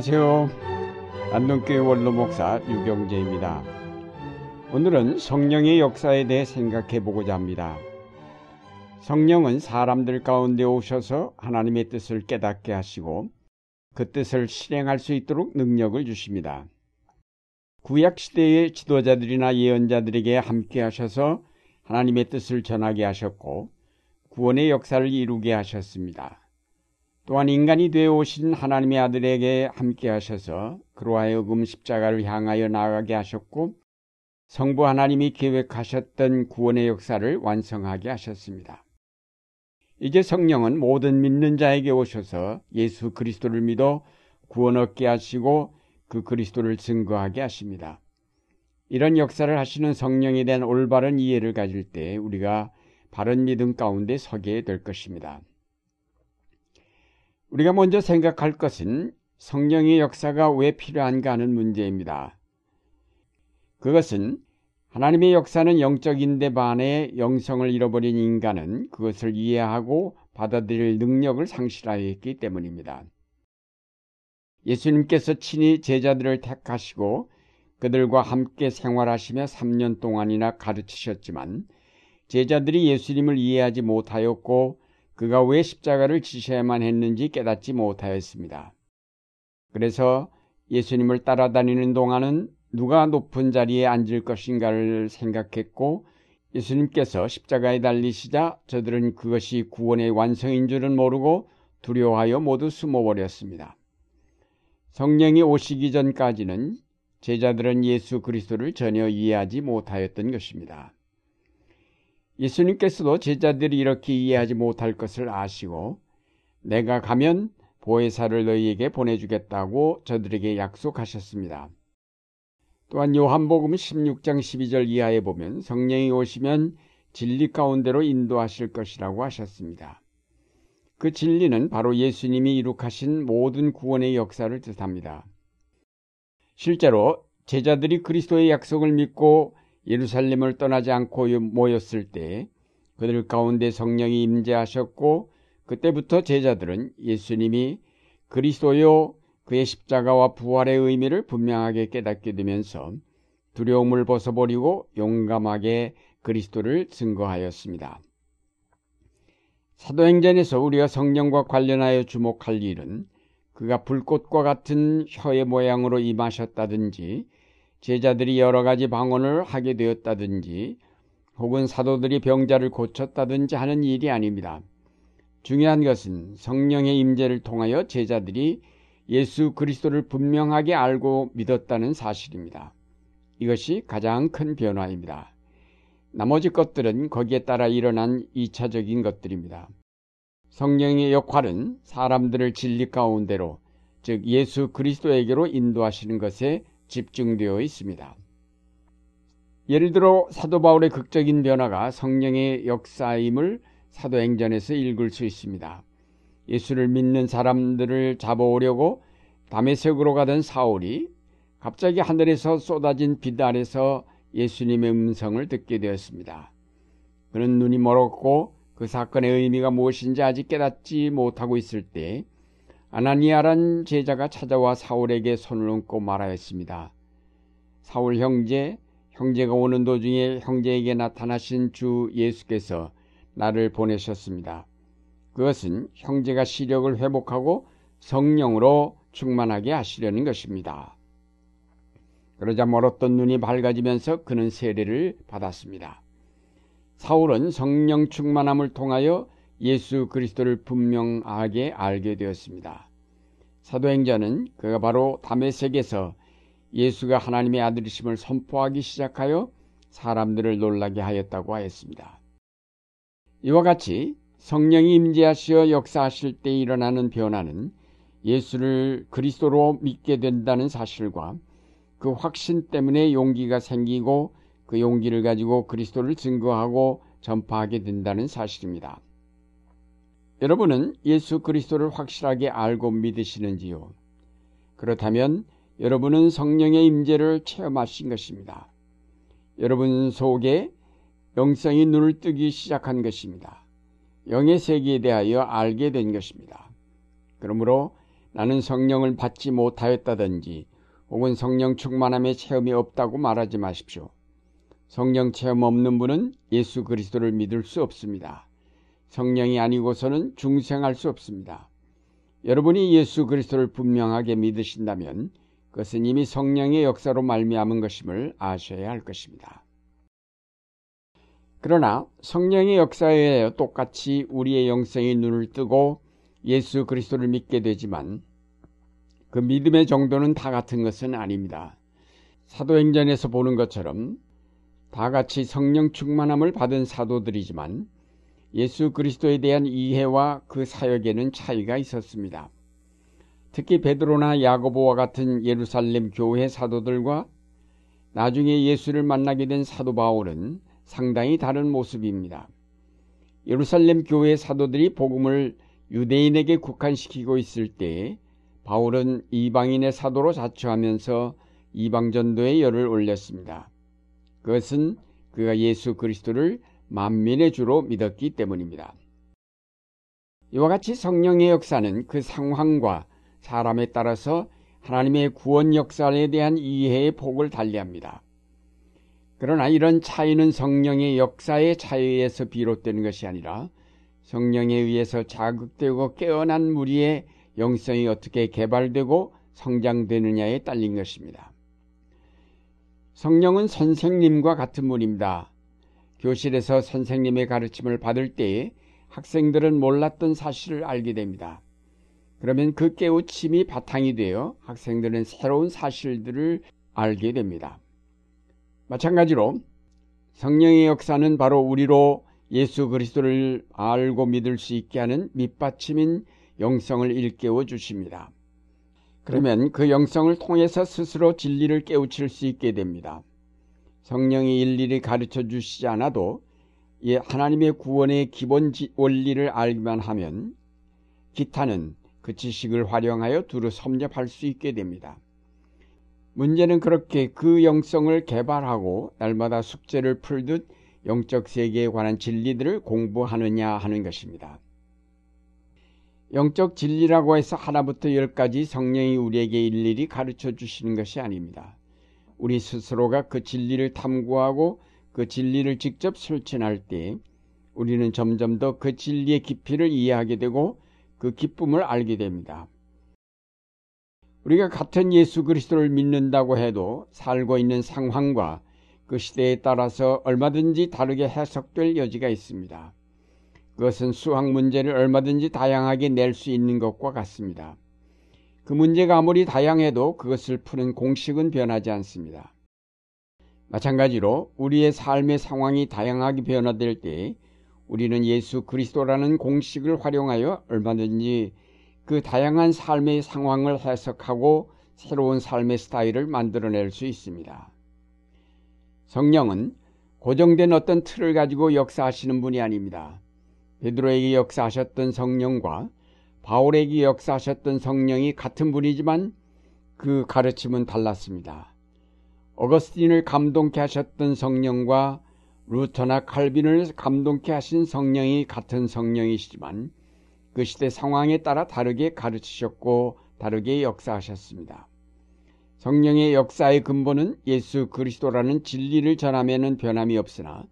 안녕하세요. 안동교회 원로 목사 유경재입니다. 오늘은 성령의 역사에 대해 생각해 보고자 합니다. 성령은 사람들 가운데 오셔서 하나님의 뜻을 깨닫게 하시고 그 뜻을 실행할 수 있도록 능력을 주십니다. 구약 시대의 지도자들이나 예언자들에게 함께 하셔서 하나님의 뜻을 전하게 하셨고 구원의 역사를 이루게 하셨습니다. 또한 인간이 되어 오신 하나님의 아들에게 함께 하셔서 그로 하여금 십자가를 향하여 나아가게 하셨고 성부 하나님이 계획하셨던 구원의 역사를 완성하게 하셨습니다. 이제 성령은 모든 믿는 자에게 오셔서 예수 그리스도를 믿어 구원 얻게 하시고 그 그리스도를 증거하게 하십니다. 이런 역사를 하시는 성령에 대한 올바른 이해를 가질 때 우리가 바른 믿음 가운데 서게 될 것입니다. 우리가 먼저 생각할 것은 성령의 역사가 왜 필요한가 하는 문제입니다. 그것은 하나님의 역사는 영적인데 반해 영성을 잃어버린 인간은 그것을 이해하고 받아들일 능력을 상실하였기 때문입니다. 예수님께서 친히 제자들을 택하시고 그들과 함께 생활하시며 3년 동안이나 가르치셨지만 제자들이 예수님을 이해하지 못하였고 그가 왜 십자가를 지셔야만 했는지 깨닫지 못하였습니다. 그래서 예수님을 따라다니는 동안은 누가 높은 자리에 앉을 것인가를 생각했고 예수님께서 십자가에 달리시자 저들은 그것이 구원의 완성인 줄은 모르고 두려워하여 모두 숨어버렸습니다. 성령이 오시기 전까지는 제자들은 예수 그리스도를 전혀 이해하지 못하였던 것입니다. 예수님께서도 제자들이 이렇게 이해하지 못할 것을 아시고 내가 가면 보혜사를 너희에게 보내주겠다고 저들에게 약속하셨습니다. 또한 요한복음 16장 12절 이하에 보면 성령이 오시면 진리 가운데로 인도하실 것이라고 하셨습니다. 그 진리는 바로 예수님이 이룩하신 모든 구원의 역사를 뜻합니다. 실제로 제자들이 그리스도의 약속을 믿고 예루살렘을 떠나지 않고 모였을 때 그들 가운데 성령이 임재하셨고 그때부터 제자들은 예수님이 그리스도요 그의 십자가와 부활의 의미를 분명하게 깨닫게 되면서 두려움을 벗어버리고 용감하게 그리스도를 증거하였습니다. 사도행전에서 우리가 성령과 관련하여 주목할 일은 그가 불꽃과 같은 혀의 모양으로 임하셨다든지 제자들이 여러 가지 방언을 하게 되었다든지 혹은 사도들이 병자를 고쳤다든지 하는 일이 아닙니다. 중요한 것은 성령의 임재를 통하여 제자들이 예수 그리스도를 분명하게 알고 믿었다는 사실입니다. 이것이 가장 큰 변화입니다. 나머지 것들은 거기에 따라 일어난 2차적인 것들입니다. 성령의 역할은 사람들을 진리 가운데로 즉 예수 그리스도에게로 인도하시는 것에 집중되어 있습니다. 예를 들어 사도 바울의 극적인 변화가 성령의 역사임을 사도행전에서 읽을 수 있습니다. 예수를 믿는 사람들을 잡아오려고 담에색으로 가던 사울이 갑자기 하늘에서 쏟아진 빛 아래서 예수님의 음성을 듣게 되었습니다. 그는 눈이 멀었고 그 사건의 의미가 무엇인지 아직 깨닫지 못하고 있을 때 아나니아란 제자가 찾아와 사울에게 손을 얹고 말하였습니다. 사울 형제, 형제가 오는 도중에 형제에게 나타나신 주 예수께서 나를 보내셨습니다. 그것은 형제가 시력을 회복하고 성령으로 충만하게 하시려는 것입니다. 그러자 멀었던 눈이 밝아지면서 그는 세례를 받았습니다. 사울은 성령 충만함을 통하여 예수 그리스도를 분명하게 알게 되었습니다. 사도행전은 그가 바로 담의색에서 예수가 하나님의 아들이심을 선포하기 시작하여 사람들을 놀라게 하였다고 하였습니다. 이와 같이 성령이 임재하시어 역사하실 때 일어나는 변화는 예수를 그리스도로 믿게 된다는 사실과 그 확신 때문에 용기가 생기고 그 용기를 가지고 그리스도를 증거하고 전파하게 된다는 사실입니다. 여러분은 예수 그리스도를 확실하게 알고 믿으시는지요? 그렇다면 여러분은 성령의 임재를 체험하신 것입니다. 여러분 속에 영성이 눈을 뜨기 시작한 것입니다. 영의 세계에 대하여 알게 된 것입니다. 그러므로 나는 성령을 받지 못하였다든지 혹은 성령 충만함의 체험이 없다고 말하지 마십시오. 성령 체험 없는 분은 예수 그리스도를 믿을 수 없습니다. 성령이 아니고서는 중생할 수 없습니다. 여러분이 예수 그리스도를 분명하게 믿으신다면 그것은 이미 성령의 역사로 말미암은 것임을 아셔야 할 것입니다. 그러나 성령의 역사에 똑같이 우리의 영성이 눈을 뜨고 예수 그리스도를 믿게 되지만 그 믿음의 정도는 다 같은 것은 아닙니다. 사도행전에서 보는 것처럼 다 같이 성령 충만함을 받은 사도들이지만 예수 그리스도에 대한 이해와 그 사역에는 차이가 있었습니다. 특히 베드로나 야고보와 같은 예루살렘 교회 사도들과 나중에 예수를 만나게 된 사도 바울은 상당히 다른 모습입니다. 예루살렘 교회 사도들이 복음을 유대인에게 국한시키고 있을 때 바울은 이방인의 사도로 자처하면서 이방 전도에 열을 올렸습니다. 그것은 그가 예수 그리스도를 만민의 주로 믿었기 때문입니다. 이와 같이 성령의 역사는 그 상황과 사람에 따라서 하나님의 구원 역사에 대한 이해의 폭을 달리합니다. 그러나 이런 차이는 성령의 역사의 차이에서 비롯되는 것이 아니라 성령에 의해서 자극되고 깨어난 무리의 영성이 어떻게 개발되고 성장되느냐에 딸린 것입니다. 성령은 선생님과 같은 분입니다. 교실에서 선생님의 가르침을 받을 때에 학생들은 몰랐던 사실을 알게 됩니다. 그러면 그 깨우침이 바탕이 되어 학생들은 새로운 사실들을 알게 됩니다. 마찬가지로 성령의 역사는 바로 우리로 예수 그리스도를 알고 믿을 수 있게 하는 밑받침인 영성을 일깨워 주십니다. 그러면 그 영성을 통해서 스스로 진리를 깨우칠 수 있게 됩니다. 성령이 일일이 가르쳐 주시지 않아도 하나님의 구원의 기본 원리를 알기만 하면 기타는 그 지식을 활용하여 두루 섭렵할 수 있게 됩니다. 문제는 그렇게 그 영성을 개발하고 날마다 숙제를 풀듯 영적 세계에 관한 진리들을 공부하느냐 하는 것입니다. 영적 진리라고 해서 하나부터 열까지 성령이 우리에게 일일이 가르쳐 주시는 것이 아닙니다. 우리 스스로가 그 진리를 탐구하고 그 진리를 직접 실천할 때 우리는 점점 더 그 진리의 깊이를 이해하게 되고 그 기쁨을 알게 됩니다. 우리가 같은 예수 그리스도를 믿는다고 해도 살고 있는 상황과 그 시대에 따라서 얼마든지 다르게 해석될 여지가 있습니다. 그것은 수학 문제를 얼마든지 다양하게 낼 수 있는 것과 같습니다. 그 문제가 아무리 다양해도 그것을 푸는 공식은 변하지 않습니다. 마찬가지로 우리의 삶의 상황이 다양하게 변화될 때 우리는 예수 그리스도라는 공식을 활용하여 얼마든지 그 다양한 삶의 상황을 해석하고 새로운 삶의 스타일을 만들어낼 수 있습니다. 성령은 고정된 어떤 틀을 가지고 역사하시는 분이 아닙니다. 베드로에게 역사하셨던 성령과 바울에게 역사하셨던 성령이 같은 분이지만 그 가르침은 달랐습니다. 어거스틴을 감동케 하셨던 성령과 루터나 칼빈을 감동케 하신 성령이 같은 성령이시지만 그 시대 상황에 따라 다르게 가르치셨고 다르게 역사하셨습니다. 성령의 역사의 근본은 예수 그리스도라는 진리를 전함에는 변함이 없으나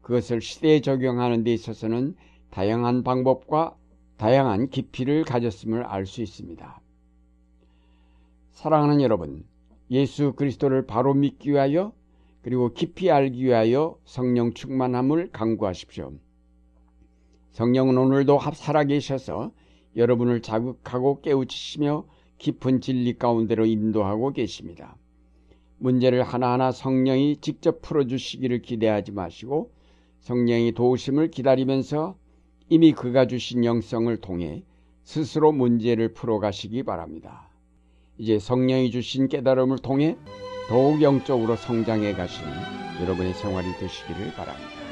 그것을 시대에 적용하는 데 있어서는 다양한 방법과 다양한 깊이를 가졌음을 알 수 있습니다. 사랑하는 여러분, 예수 그리스도를 바로 믿기 위하여 그리고 깊이 알기 위하여 성령 충만함을 강구하십시오. 성령은 오늘도 살아계셔서 여러분을 자극하고 깨우치시며 깊은 진리 가운데로 인도하고 계십니다. 문제를 하나하나 성령이 직접 풀어주시기를 기대하지 마시고 성령이 도우심을 기다리면서 이미 그가 주신 영성을 통해 스스로 문제를 풀어가시기 바랍니다. 이제 성령이 주신 깨달음을 통해 더욱 영적으로 성장해 가시는 여러분의 생활이 되시기를 바랍니다.